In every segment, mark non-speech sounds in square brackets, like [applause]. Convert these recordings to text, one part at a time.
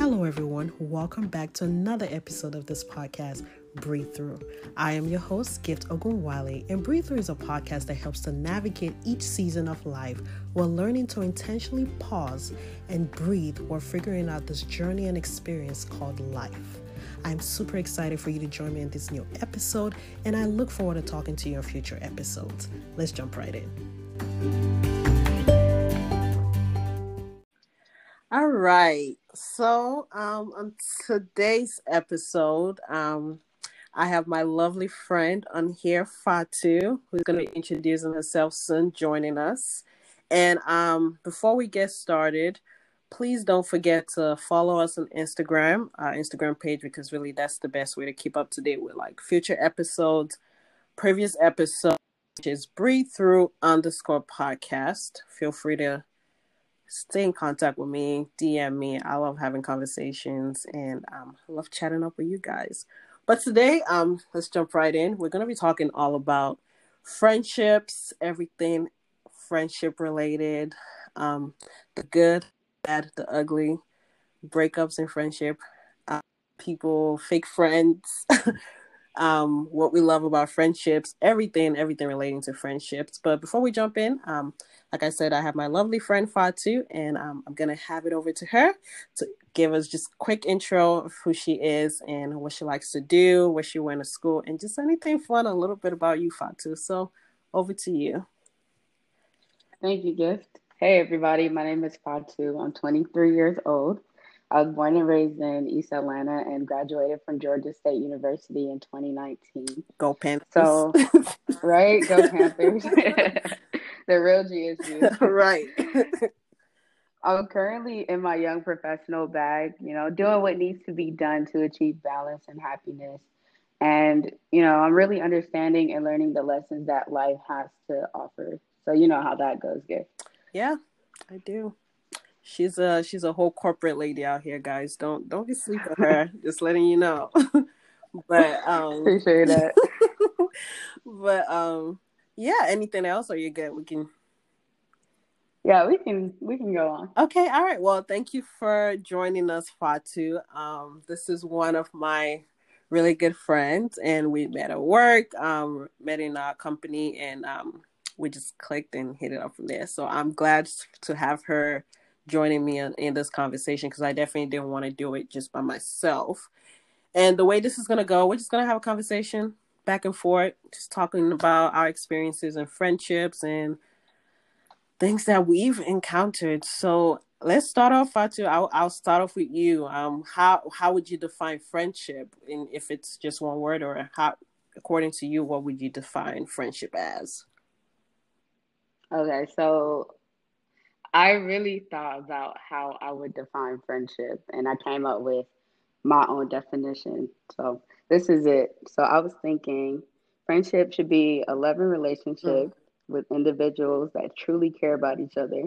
Hello, everyone. Welcome back to another episode of this podcast, Breathe Through. I am your host, Gift Ogunwale, and Breathe Through is a podcast that helps to navigate each season of life while learning to intentionally pause and breathe while figuring out this journey and experience called life. I'm super excited for you to join me in this new episode, and I look forward to talking to you in future episodes. Let's jump right in. All right. So, um, on today's episode, um, I have my lovely friend on here, Fatu, who's going to be introducing herself soon, joining us. And um, before we get started, please don't forget to follow us on Instagram, our Instagram page, because really that's the best way to keep up to date with like future episodes, previous episodes, which is breathe through underscore podcast. Feel free to stay in contact with me, DM me. I love having conversations and um, I love chatting up with you guys. But today, um, let's jump right in. We're gonna be talking all about friendships, everything friendship related, um, the good, bad, the ugly, breakups in friendship, uh, people, fake friends, [laughs] um, what we love about friendships, everything, everything relating to friendships. But before we jump in, um, like I said, I have my lovely friend Fatu, and um, I'm gonna have it over to her to give us just quick intro of who she is and what she likes to do, where she went to school, and just anything fun, a little bit about you, Fatu. So, over to you. Thank you, Gift. Hey, everybody. My name is Fatu. I'm 23 years old. I was born and raised in East Atlanta and graduated from Georgia State University in 2019. Go Panthers. So, [laughs] right? Go Panthers. [laughs] the real GSU. [laughs] right. [laughs] I'm currently in my young professional bag, you know, doing what needs to be done to achieve balance and happiness. And, you know, I'm really understanding and learning the lessons that life has to offer. So you know how that goes, Gift. Yeah, I do. She's a she's a whole corporate lady out here, guys. Don't don't be sleep with her. [laughs] Just letting you know. but um appreciate that. but um yeah, anything else or you good? We can yeah, we can we can go on. Okay, all right. Well, thank you for joining us, Fatu. Um, this is one of my really good friends, and we met at work. Um, met in our company, and um, we just clicked and hit it up from there. So I'm glad to have her joining me in, in this conversation because I definitely didn't want to do it just by myself. And the way this is gonna go, we're just gonna have a conversation back and forth, just talking about our experiences and friendships and things that we've encountered. So let's start off, Fatu. I'll, I'll start off with you. Um, how how would you define friendship, and if it's just one word, or how, according to you, what would you define friendship as? Okay, so I really thought about how I would define friendship, and I came up with my own definition. So this is it. So I was thinking friendship should be a loving relationship mm. with individuals that truly care about each other.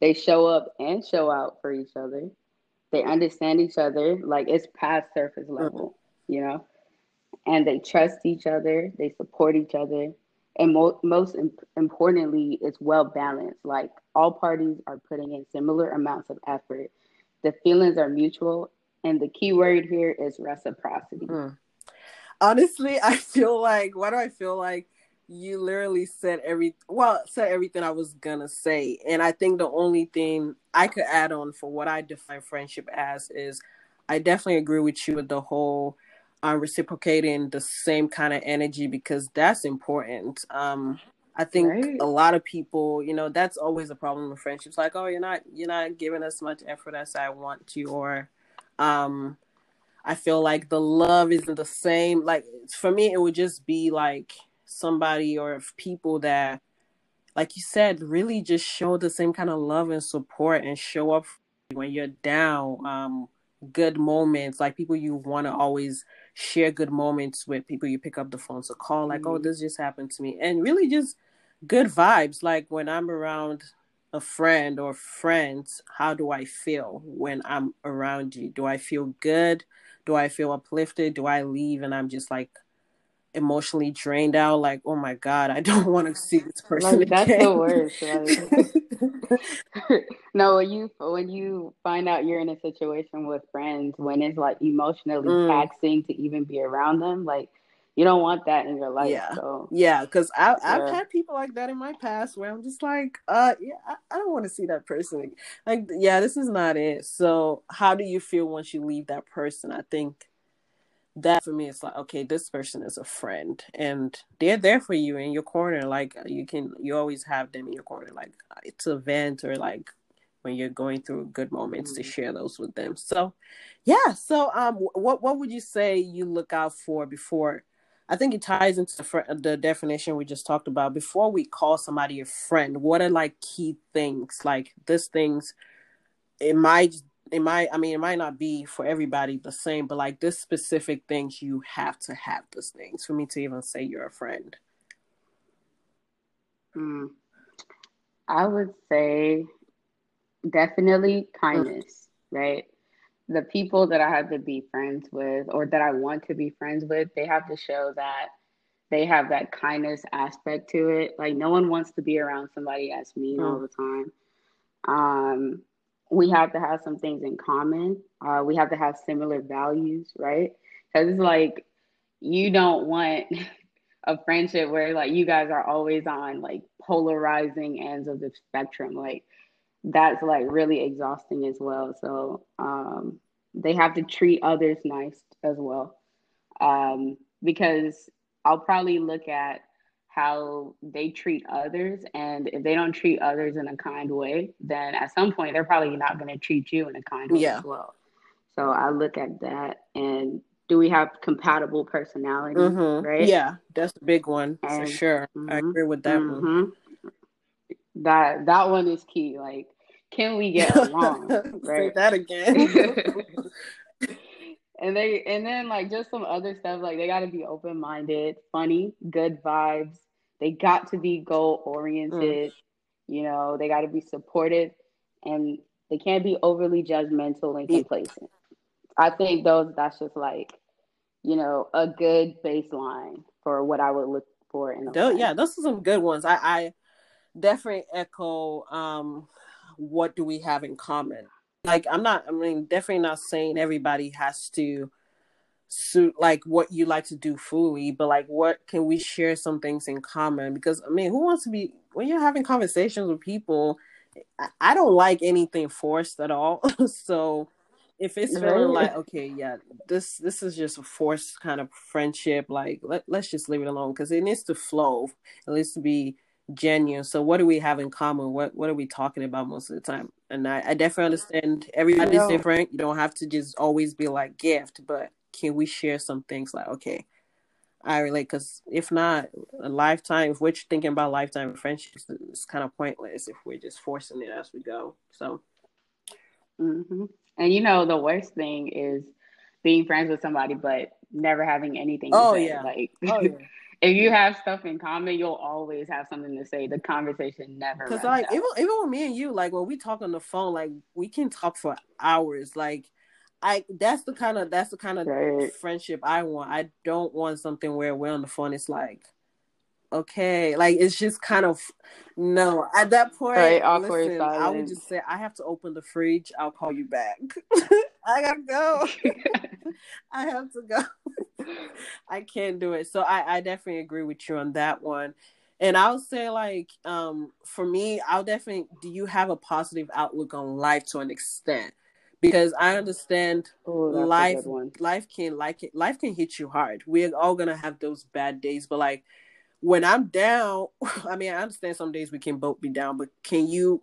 They show up and show out for each other. They understand each other like it's past surface level, mm. you know? And they trust each other, they support each other. And mo- most imp- importantly, it's well balanced. Like all parties are putting in similar amounts of effort. The feelings are mutual. And the key word here is reciprocity. Mm honestly, I feel like why do I feel like you literally said every well said everything I was gonna say, and I think the only thing I could add on for what I define friendship as is I definitely agree with you with the whole um, reciprocating the same kind of energy because that's important. Um, I think right. a lot of people, you know, that's always a problem with friendships. Like, oh, you're not you're not giving as much effort as I want to, or um, I feel like the love isn't the same. Like for me, it would just be like somebody or people that, like you said, really just show the same kind of love and support and show up when you're down. Um, good moments, like people you want to always share good moments with, people you pick up the phone to call, like, oh, mm-hmm. oh, this just happened to me, and really just good vibes. Like when I'm around a friend or friends, how do I feel when I'm around you? Do I feel good? do I feel uplifted? Do I leave and I'm just like emotionally drained out? Like, oh my god, I [laughs] don't want to see this person. Like, that's the worst. Like, [laughs] no, when you when you find out you're in a situation with friends when it's like emotionally mm. taxing to even be around them, like you don't want that in your life. Yeah, so. yeah, because I've yeah. had people like that in my past where I'm just like, uh, yeah, I, I don't want to see that person. Like, yeah, this is not it. So, how do you feel once you leave that person? I think that for me it's like okay this person is a friend and they're there for you in your corner like you can you always have them in your corner like it's a vent or like when you're going through good moments mm-hmm. to share those with them so yeah so um what what would you say you look out for before i think it ties into the, fr- the definition we just talked about before we call somebody a friend what are like key things like this things it might it might i mean it might not be for everybody the same but like this specific things you have to have those things for me to even say you're a friend mm. i would say definitely kindness mm. right the people that i have to be friends with or that i want to be friends with they have to show that they have that kindness aspect to it like no one wants to be around somebody that's mean mm. all the time um we have to have some things in common. Uh, we have to have similar values, right? Because it's like you don't want [laughs] a friendship where like you guys are always on like polarizing ends of the spectrum. Like that's like really exhausting as well. So um, they have to treat others nice as well. Um, because I'll probably look at how they treat others. And if they don't treat others in a kind way, then at some point they're probably not going to treat you in a kind way yeah. as well. So I look at that and do we have compatible personality? Mm-hmm. Right? Yeah, that's a big one and, for sure. Mm-hmm, I agree with that mm-hmm. one. That that one is key. Like, can we get along? [laughs] right? Say that again. [laughs] and they and then like just some other stuff like they got to be open minded, funny, good vibes, they got to be goal oriented. Mm. You know, they got to be supportive, and they can't be overly judgmental and complacent. I think those that's just like, you know, a good baseline for what I would look for in a those, Yeah, those are some good ones. I, I definitely echo um what do we have in common. Like I'm not I mean definitely not saying everybody has to suit like what you like to do fully, but like what can we share some things in common? Because I mean, who wants to be when you're having conversations with people? I, I don't like anything forced at all. [laughs] so if it's feeling like okay, yeah, this this is just a forced kind of friendship, like let let's just leave it alone because it needs to flow. It needs to be genuine. So what do we have in common? What what are we talking about most of the time? And I, I definitely understand everybody's different. You don't have to just always be like gift, but can we share some things like okay i relate because if not a lifetime if we're thinking about lifetime friendships it's kind of pointless if we're just forcing it as we go so mm-hmm. and you know the worst thing is being friends with somebody but never having anything oh, yeah. like oh, [laughs] yeah. If you have stuff in common, you'll always have something to say. The conversation never. Because like out. even even with me and you, like when we talk on the phone, like we can talk for hours. Like I that's the kind of that's the kind of right. friendship I want. I don't want something where we're on the phone. It's like, okay, like it's just kind of no. At that point, right, awkward listen, I would just say I have to open the fridge. I'll call you back. [laughs] I gotta go. [laughs] [laughs] I have to go. I can't do it. So I I definitely agree with you on that one. And I'll say like um for me, I'll definitely do you have a positive outlook on life to an extent? because I understand oh, life life can like it life can hit you hard. We're all gonna have those bad days, but like when I'm down, [laughs] I mean I understand some days we can both be down, but can you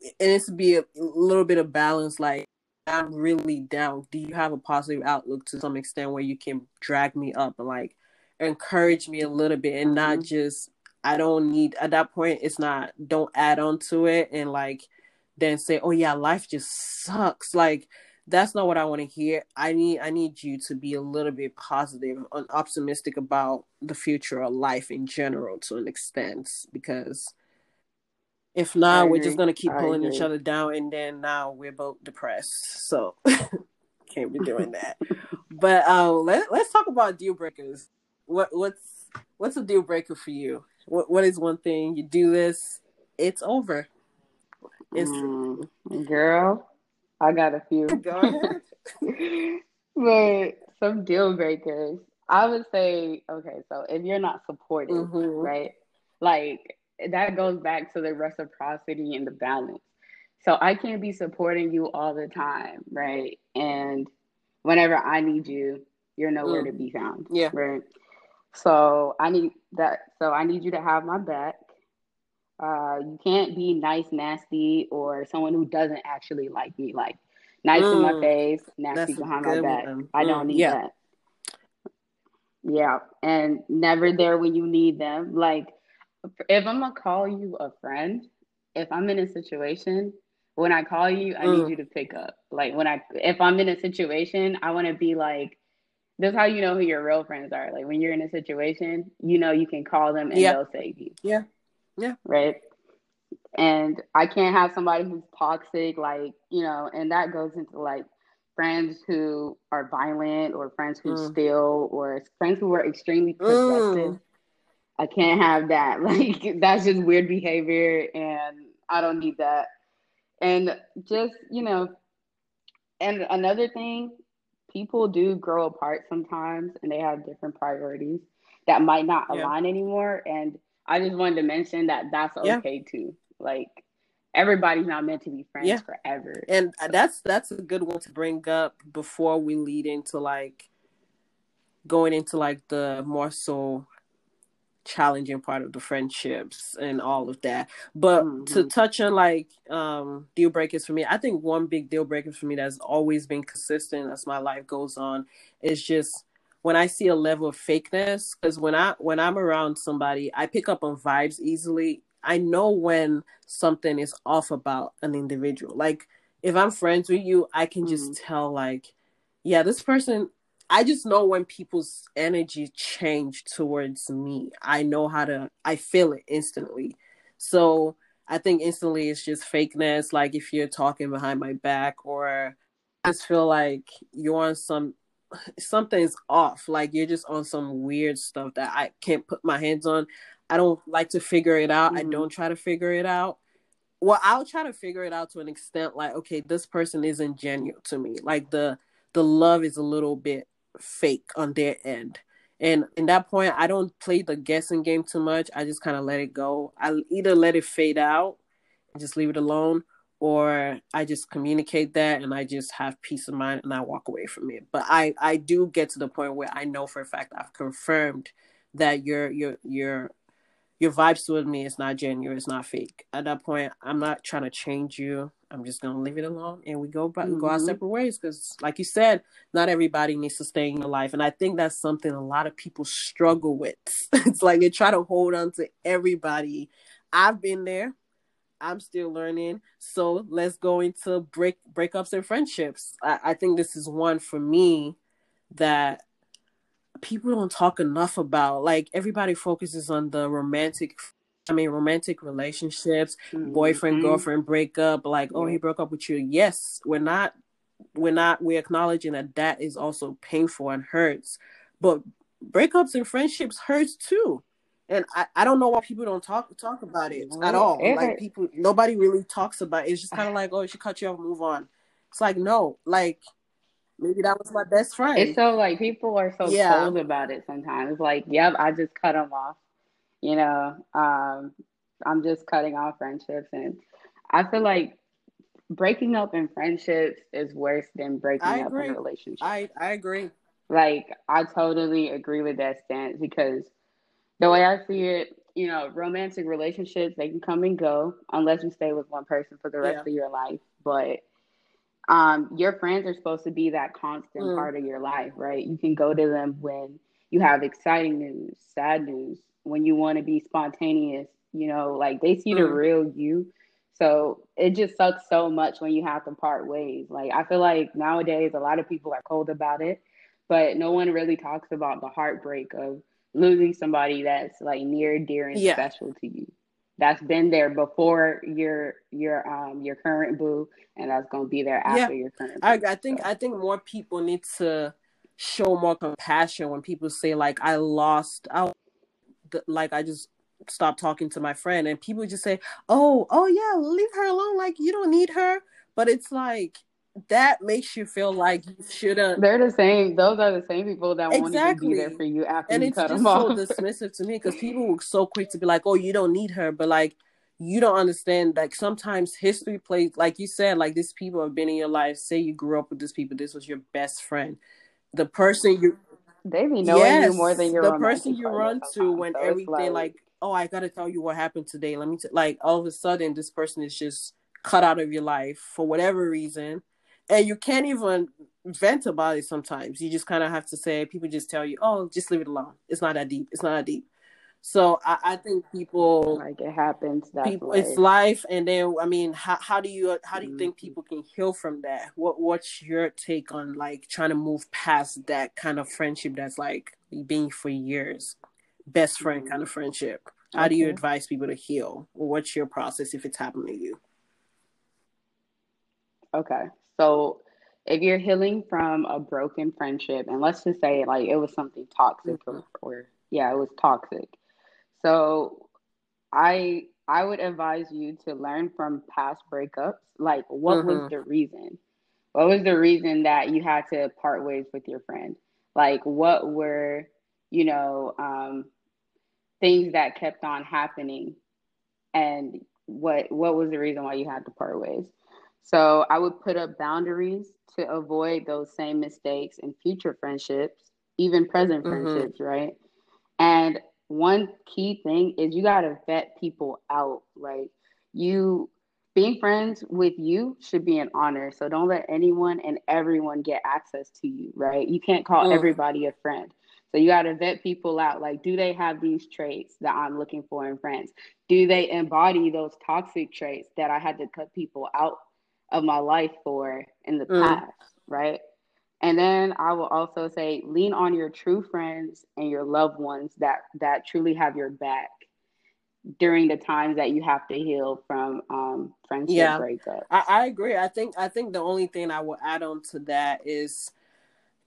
and it's be a little bit of balance like I'm really down. Do you have a positive outlook to some extent where you can drag me up and like encourage me a little bit and mm-hmm. not just I don't need at that point it's not don't add on to it and like then say, "Oh yeah, life just sucks." Like that's not what I want to hear. I need I need you to be a little bit positive and optimistic about the future of life in general to an extent because if not, we're just gonna keep pulling each other down, and then now we're both depressed. So [laughs] can't be doing that. but um, let let's talk about deal breakers. What what's what's a deal breaker for you? What what is one thing you do this? It's over. Mm, girl, I got a few. [laughs] Go ahead. [laughs] but some deal breakers. I would say, okay, so if you're not supportive, Mhm. right? Like that goes back to the reciprocity and the balance. So I can't be supporting you all the time, right? And whenever I need you, you're nowhere Mm. to be found. Yeah. Right. So I need that. So I need you to have my back. Uh, you can't be nice, nasty, or someone who doesn't actually like me. Like nice in my Mm. face, nasty behind my back. one. I Mm, don't need yeah. that. Yeah, and never there when you need them. Like if I'm gonna call you a friend, if I'm in a situation, when I call you, I need Mm. you to pick up. Like when I if I'm in a situation, I want to be like this is how you know who your real friends are. Like when you're in a situation, you know you can call them and Yeah. they'll save you. Yeah. Yeah. Right. And I can't have somebody who's toxic, like, you know, and that goes into like friends who are violent or friends who Mm. steal or friends who are extremely Mm. possessive. I can't have that. [laughs] Like that's just weird behavior and I don't need that. And just, you know, and another thing, people do grow apart sometimes and they have different priorities that might not Yeah. align anymore. And I just wanted to mention that that's Yeah. okay too. Like everybody's not meant to be friends Yeah. forever. And that's that's a good one to bring up before we lead into like going into like the more so challenging part of the friendships and all of that. But to Mhm. touch on like um deal breakers for me, I think one big deal breaker for me that's always been consistent as my life goes on is just when I see a level of fakeness because when I when I'm around somebody, I pick up on vibes easily. I know when something is off about an individual. Like if I'm friends with you, I can just mm-hmm. tell like yeah, this person I just know when people's energy change towards me. I know how to I feel it instantly. So I think instantly it's just fakeness. Like if you're talking behind my back or I just feel like you're on some something's off. Like you're just on some weird stuff that I can't put my hands on. I don't like to figure it out. I Mhm. don't try to figure it out. Well, I'll try to figure it out to an extent like, okay, this person isn't genuine to me. Like the the love is a little bit fake on their end. And in that point, I don't play the guessing game too much. I just kind of let it go. I either let it fade out and just leave it alone, or I just communicate that and I just have peace of mind and I walk away from it. But I I do get to the point where I know for a fact I've confirmed that your your your your vibes with me is not genuine, it's not fake. At that point, I'm not trying to change you. I'm just gonna leave it alone, and we go back, go our Mhm. separate ways. Because, like you said, not everybody needs to stay in your life, and I think that's something a lot of people struggle with. [laughs] it's like they try to hold on to everybody. I've been there. I'm still learning. So let's go into break breakups and friendships. I, I think this is one for me that people don't talk enough about. Like everybody focuses on the romantic I mean romantic relationships, boyfriend, Mhm. girlfriend breakup, like, oh he broke up with you. Yes, we're not we're not we're acknowledging that that is also painful and hurts. But breakups and friendships hurts too. And I, I don't know why people don't talk talk about it at all. it like people nobody really talks about it. It's just kind of like, oh, she cut you off, move on. It's like no, like maybe that was my best friend. It's so like people are so Yeah. cold about it sometimes. It's like, yep, I just cut them off. You know, um, I'm just cutting off friendships, and I feel like breaking up in friendships is worse than breaking up in relationships. I I agree. Like, I totally agree with that stance because the way I see it, you know, romantic relationships they can come and go unless you stay with one person for the rest Yeah. of your life. But um, your friends are supposed to be that constant Mm. part of your life, right? You can go to them when you have exciting news, sad news, when you want to be spontaneous. You know, like they see the Mm. real you. So it just sucks so much when you have to part ways. Like I feel like nowadays a lot of people are cold about it, but no one really talks about the heartbreak of losing somebody that's like near, dear, and Yeah. special to you. That's been there before your your um your current boo, and that's gonna be there after your current. I boo. I think So, I think more people need to show more compassion when people say like I lost I like I just stopped talking to my friend and people just say oh oh yeah leave her alone like you don't need her, but it's like that makes you feel like you shouldn't. They're the same. Those are the same people that exactly. won't even be there for you after and you cut them off. And it's so dismissive to me because people were so quick to be like, "Oh, you don't need her," but like you don't understand. Like sometimes history plays, like you said, like these people have been in your life. Say you grew up with these people. This was your best friend. The person you they be knowing yes, you more than your the person you run to when so everything like, like, oh, I gotta tell you what happened today. Let me t-. like all of a sudden this person is just cut out of your life for whatever reason, and you can't even vent about it. Sometimes you just kind of have to say people just tell you, oh, just leave it alone. It's not that deep. It's not that deep. So I, I think people like it happens. People, life. it's life, and then I mean, how how do you how do you mm-hmm. think people can heal from that? What what's your take on like trying to move past that kind of friendship that's like being for years, best friend mm-hmm. kind of friendship? How okay. do you advise people to heal? What's your process if it's happening to you? Okay, so if you're healing from a broken friendship, and let's just say like it was something toxic mm-hmm. or, or yeah, it was toxic so I I would advise you to learn from past breakups. Like what mm-hmm. was the reason? What was the reason that you had to part ways with your friend? Like what were, you know, um, things that kept on happening and what what was the reason why you had to part ways? So I would put up boundaries to avoid those same mistakes in future friendships, even present mm-hmm. friendships, right? And one key thing is you got to vet people out. Like you being friends with you should be an honor. So don't let anyone and everyone get access to you, right? You can't call mm. everybody a friend. So you got to vet people out. Like, do they have these traits that I'm looking for in friends? Do they embody those toxic traits that I had to cut people out of my life for in the mm. past, right? And then I will also say lean on your true friends and your loved ones that that truly have your back during the times that you have to heal from um friendship yeah, breakups. I, I agree. I think I think the only thing I will add on to that is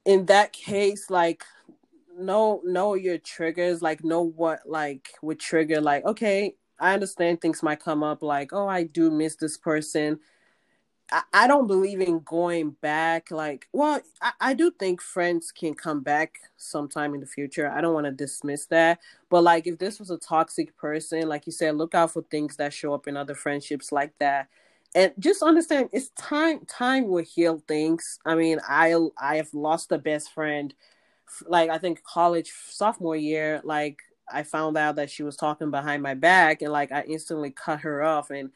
in that case, like know know your triggers, like know what like would trigger like, okay, I understand things might come up like, oh, I do miss this person I, don't believe in going back. Like, well, I, I do think friends can come back sometime in the future. I don't want to dismiss that. But like, if this was a toxic person, like you said, look out for things that show up in other friendships like that. And just understand it's time time will heal things. I mean, I I have lost a best friend like I think college sophomore year, like I found out that she was talking behind my back and like I instantly cut her off and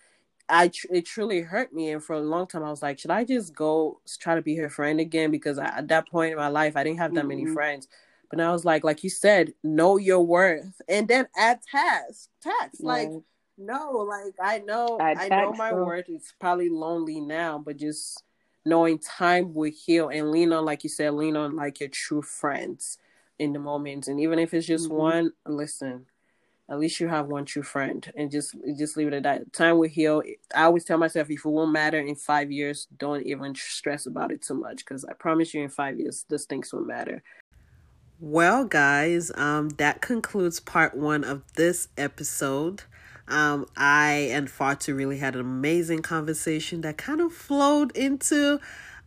I tr- it truly hurt me, and for a long time I was like, should I just go try to be her friend again? Because I, at that point in my life, I didn't have that mm-hmm. many friends. But now I was like, like you said, know your worth, and then add tasks, tasks like no, like I know, I know my so. worth. It's probably lonely now, but just knowing time will heal and lean on, like you said, lean on like your true friends in the moments, and even if it's just mm-hmm. one, listen at least you have one true friend and just just leave it at that time will heal i always tell myself if it won't matter in five years don't even stress about it too much because i promise you in five years those things will matter well guys um that concludes part one of this episode um, I and Fatu really had an amazing conversation that kind of flowed into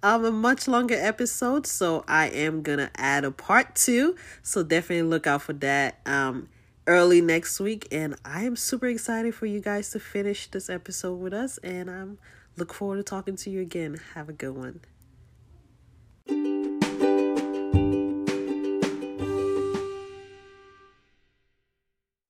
um, a much longer episode. So I am gonna add a part two. So definitely look out for that. Um, early next week and I am super excited for you guys to finish this episode with us and I'm look forward to talking to you again. Have a good one.